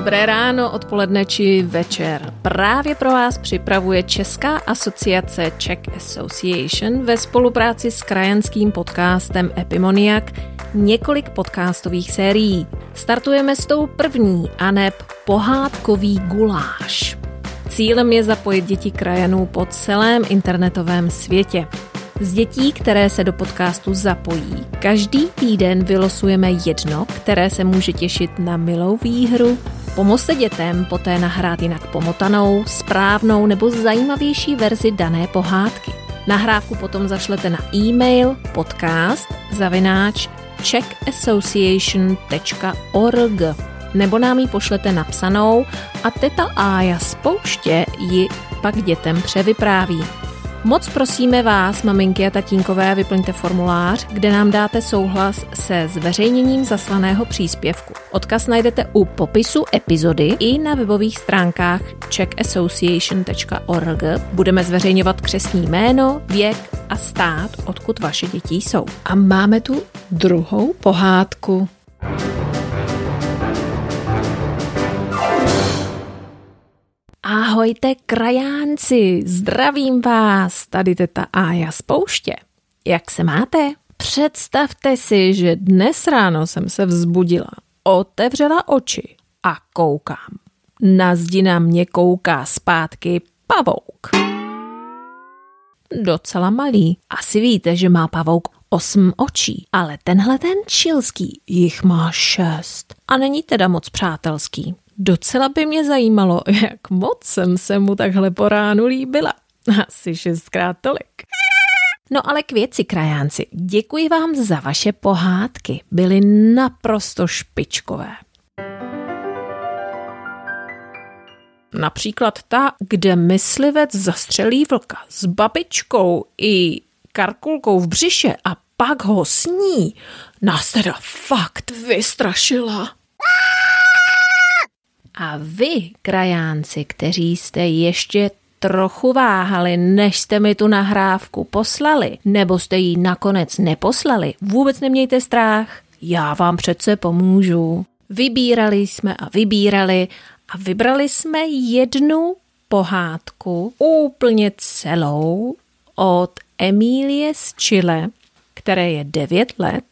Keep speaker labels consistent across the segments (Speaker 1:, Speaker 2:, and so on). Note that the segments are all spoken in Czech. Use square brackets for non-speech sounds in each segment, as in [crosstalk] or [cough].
Speaker 1: Dobré ráno, odpoledne či večer. Právě pro vás připravuje Česká asociace Czech Association ve spolupráci s krajanským podcastem Epimoniak několik podcastových sérií. Startujeme s tou první, aneb pohádkový guláš. Cílem je zapojit děti krajanů po celém internetovém světě. Z dětí, které se do podcastu zapojí, každý týden vylosujeme jedno, které se může těšit na milou výhru. Pomozte dětem poté nahrát jinak pomotanou, správnou nebo zajímavější verzi dané pohádky. Nahrávku potom zašlete na e-mail podcast zavináč czechassociation.org nebo nám ji pošlete napsanou a teta Ája z pouště ji pak dětem převypráví. Moc prosíme vás, maminky a tatínkové, vyplňte formulář, kde nám dáte souhlas se zveřejněním zaslaného příspěvku. Odkaz najdete u popisu epizody i na webových stránkách checkassociation.org. Budeme zveřejňovat křesní jméno, věk a stát, odkud vaše děti jsou. A máme tu druhou pohádku. Ahojte krajánci, zdravím vás, tady teta Ája z pouště. Jak se máte? Představte si, že dnes ráno jsem se vzbudila, otevřela oči a koukám. Na zdi na mě kouká zpátky pavouk. Docela malý. Asi víte, že má pavouk osm očí, ale tenhle ten čilský jich má šest. A není teda moc přátelský. Docela by mě zajímalo, [laughs] jak moc jsem se mu takhle po ránu líbila. Asi šestkrát tolik. No ale k věci, krajánci, děkuji vám za vaše pohádky. Byly naprosto špičkové. Například ta, kde myslivec zastřelí vlka s babičkou i karkulkou v břiše a pak ho sní, nás teda fakt vystrašila. A vy, krajánci, kteří jste ještě trochu váhali, než jste mi tu nahrávku poslali, nebo jste ji nakonec neposlali, vůbec nemějte strach, já vám přece pomůžu. Vybírali jsme a vybírali a vybrali jsme jednu pohádku úplně celou od Emílie z Chile, které je 9 let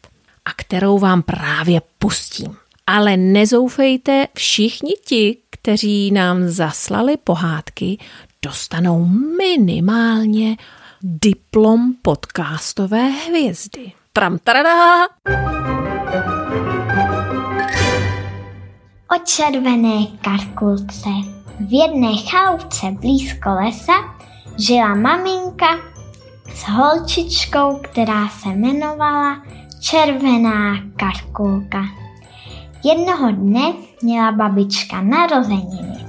Speaker 1: a kterou vám právě pustím. Ale nezoufejte, všichni ti, kteří nám zaslali pohádky, dostanou minimálně diplom podcastové hvězdy. Tram tarada!
Speaker 2: O červené karkulce. V jedné chalupce blízko lesa žila maminka s holčičkou, která se jmenovala Červená karkulka. Jednoho dne měla babička narozeniny.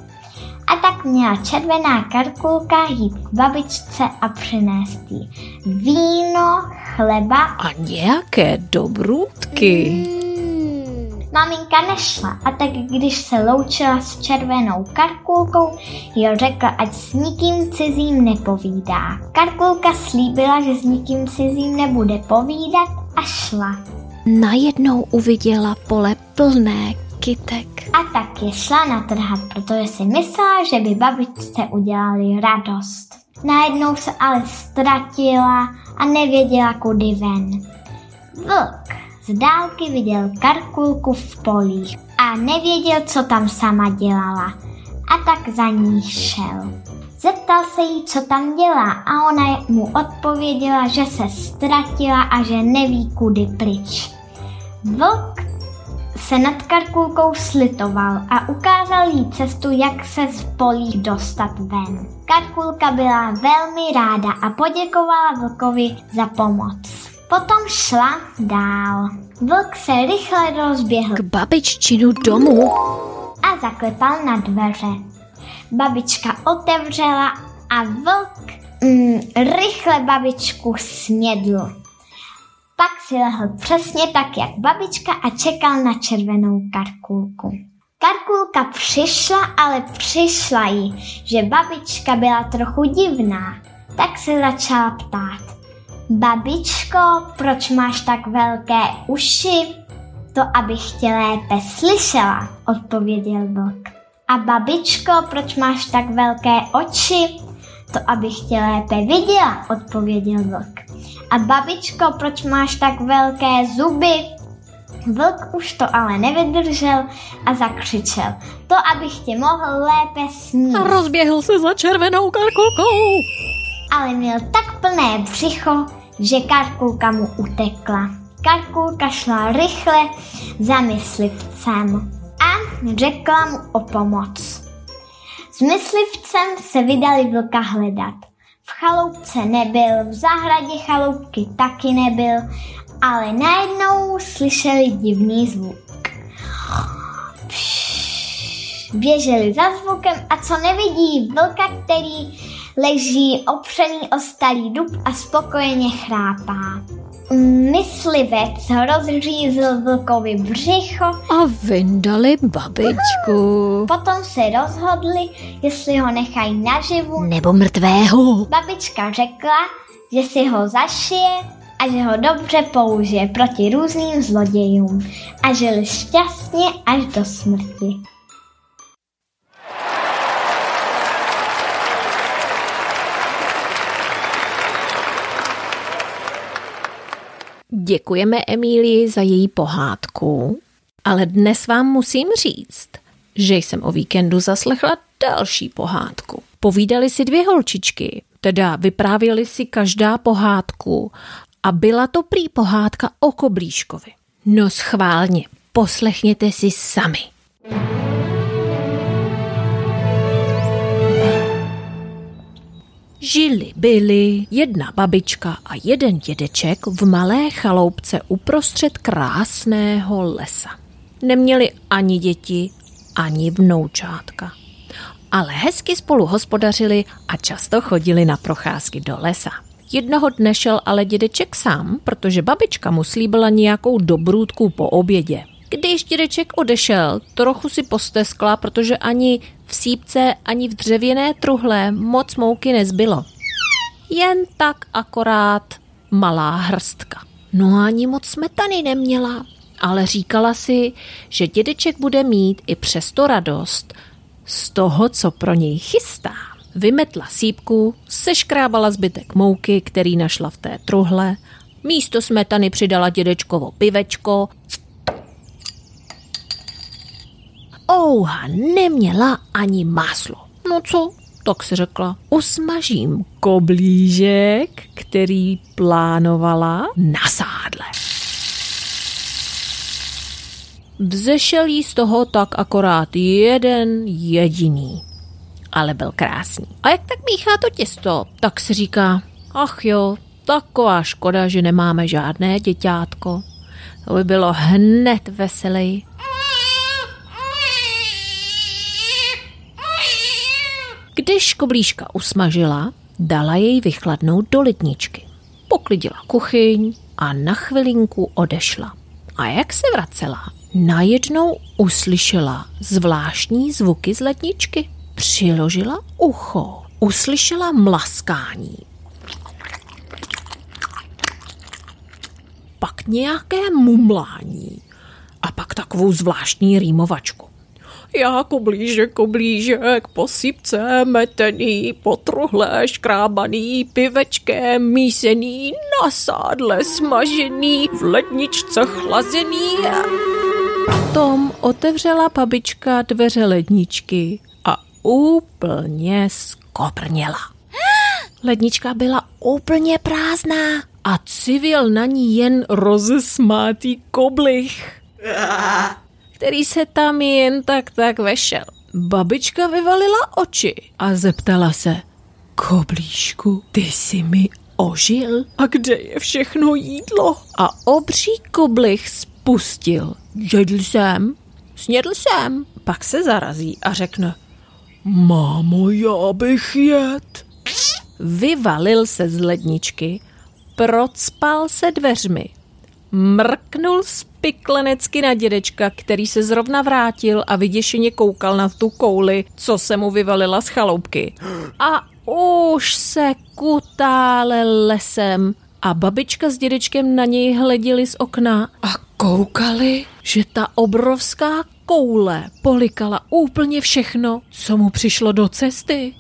Speaker 2: A tak měla červená karkulka jít k babičce a přinést jí víno, chleba
Speaker 1: a nějaké dobrůdky.
Speaker 2: Mm, maminka nešla a tak když se loučila s červenou karkulkou, jo řekla, ať s nikým cizím nepovídá. Karkulka slíbila, že s nikým cizím nebude povídat a šla.
Speaker 1: Najednou uviděla pole plné kytek.
Speaker 2: A tak je šla natrhat, protože si myslela, že by babičce udělali radost. Najednou se ale ztratila a nevěděla, kudy ven. Vlk z dálky viděl karkulku v polích a nevěděl, co tam sama dělala. A tak za ní šel. Zeptal se jí, co tam dělá a ona mu odpověděla, že se ztratila a že neví, kudy pryč. Vlk se nad Karkulkou slitoval a ukázal jí cestu, jak se z polí dostat ven. Karkulka byla velmi ráda a poděkovala vlkovi za pomoc. Potom šla dál. Vlk se rychle rozběhl
Speaker 1: k babiččinu domu
Speaker 2: a zaklepal na dveře. Babička otevřela a vlk mm, rychle babičku snědl. Pak si lehl přesně tak, jak babička a čekal na červenou karkulku. Karkulka přišla, ale přišla jí, že babička byla trochu divná. Tak se začala ptát. Babičko, proč máš tak velké uši? To, abych tě lépe slyšela, odpověděl vlk. A babičko, proč máš tak velké oči? To, abych tě lépe viděla, odpověděl vlk. A babičko, proč máš tak velké zuby? Vlk už to ale nevydržel a zakřičel. To, abych tě mohl lépe snít.
Speaker 1: A rozběhl se za červenou karkulkou.
Speaker 2: Ale měl tak plné břicho, že karkulka mu utekla. Karkulka šla rychle za myslivcem a řekla mu o pomoc. S myslivcem se vydali vlka hledat. V chaloupce nebyl, v zahradě chaloupky taky nebyl, ale najednou slyšeli divný zvuk. Běželi za zvukem a co nevidí vlka, který leží opřený o starý dub a spokojeně chrápá. Myslivec rozřízl vlkovi břicho
Speaker 1: a vyndali babičku.
Speaker 2: Potom se rozhodli, jestli ho nechají naživu
Speaker 1: nebo mrtvého.
Speaker 2: Babička řekla, že si ho zašije a že ho dobře použije proti různým zlodějům a žili šťastně až do smrti.
Speaker 1: Děkujeme Emílii za její pohádku, ale dnes vám musím říct, že jsem o víkendu zaslechla další pohádku. Povídali si dvě holčičky, teda vyprávěli si každá pohádku a byla to prý pohádka o Koblíškovi. No schválně, poslechněte si sami. Žili byli jedna babička a jeden dědeček v malé chaloupce uprostřed krásného lesa. Neměli ani děti, ani vnoučátka. Ale hezky spolu hospodařili a často chodili na procházky do lesa. Jednoho dne šel ale dědeček sám, protože babička mu slíbila nějakou dobrůdku po obědě. Když dědeček odešel, trochu si posteskla, protože ani v sípce, ani v dřevěné truhle moc mouky nezbylo. Jen tak akorát malá hrstka. No ani moc smetany neměla, ale říkala si, že dědeček bude mít i přesto radost z toho, co pro něj chystá. Vymetla sípku, seškrábala zbytek mouky, který našla v té truhle, místo smetany přidala dědečkovo pivečko, Ouha neměla ani máslo. No co, tak si řekla, usmažím koblížek, který plánovala na sádle. Vzešel jí z toho tak akorát jeden jediný, ale byl krásný. A jak tak míchá to těsto, tak si říká, ach jo, taková škoda, že nemáme žádné děťátko. To by bylo hned veselý. Když koblížka usmažila, dala jej vychladnout do ledničky. Poklidila kuchyň a na chvilinku odešla. A jak se vracela, najednou uslyšela zvláštní zvuky z ledničky. Přiložila ucho, uslyšela mlaskání. Pak nějaké mumlání a pak takovou zvláštní rýmovačku. Já koblížek, koblížek, posypce, metený, potruhlé, škrábaný, pivečkem, mísený, na sádle smažený, v ledničce chlazený. Tom otevřela babička dveře ledničky a úplně skoprněla. Lednička byla úplně prázdná a civil na ní jen rozesmátý koblich [laughs] který se tam jen tak tak vešel. Babička vyvalila oči a zeptala se, Koblíšku, ty jsi mi ožil? A kde je všechno jídlo? A obří koblich spustil. Jedl jsem, snědl jsem. Pak se zarazí a řekne, Mámo, já bych jet. Vyvalil se z ledničky, procpal se dveřmi, mrknul spiklenecky na dědečka, který se zrovna vrátil a vyděšeně koukal na tu kouli, co se mu vyvalila z chaloupky. A už se kutále lesem a babička s dědečkem na něj hleděli z okna a koukali, že ta obrovská koule polikala úplně všechno, co mu přišlo do cesty.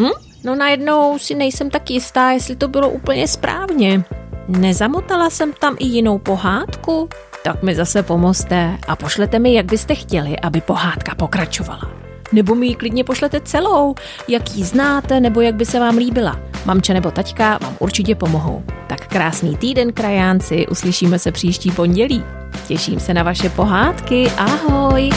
Speaker 1: Hm? No najednou si nejsem tak jistá, jestli to bylo úplně správně. Nezamotala jsem tam i jinou pohádku? Tak mi zase pomozte a pošlete mi, jak byste chtěli, aby pohádka pokračovala. Nebo mi ji klidně pošlete celou, jak ji znáte, nebo jak by se vám líbila. Mamče nebo taťka vám určitě pomohou. Tak krásný týden, krajánci, uslyšíme se příští pondělí. Těším se na vaše pohádky, ahoj!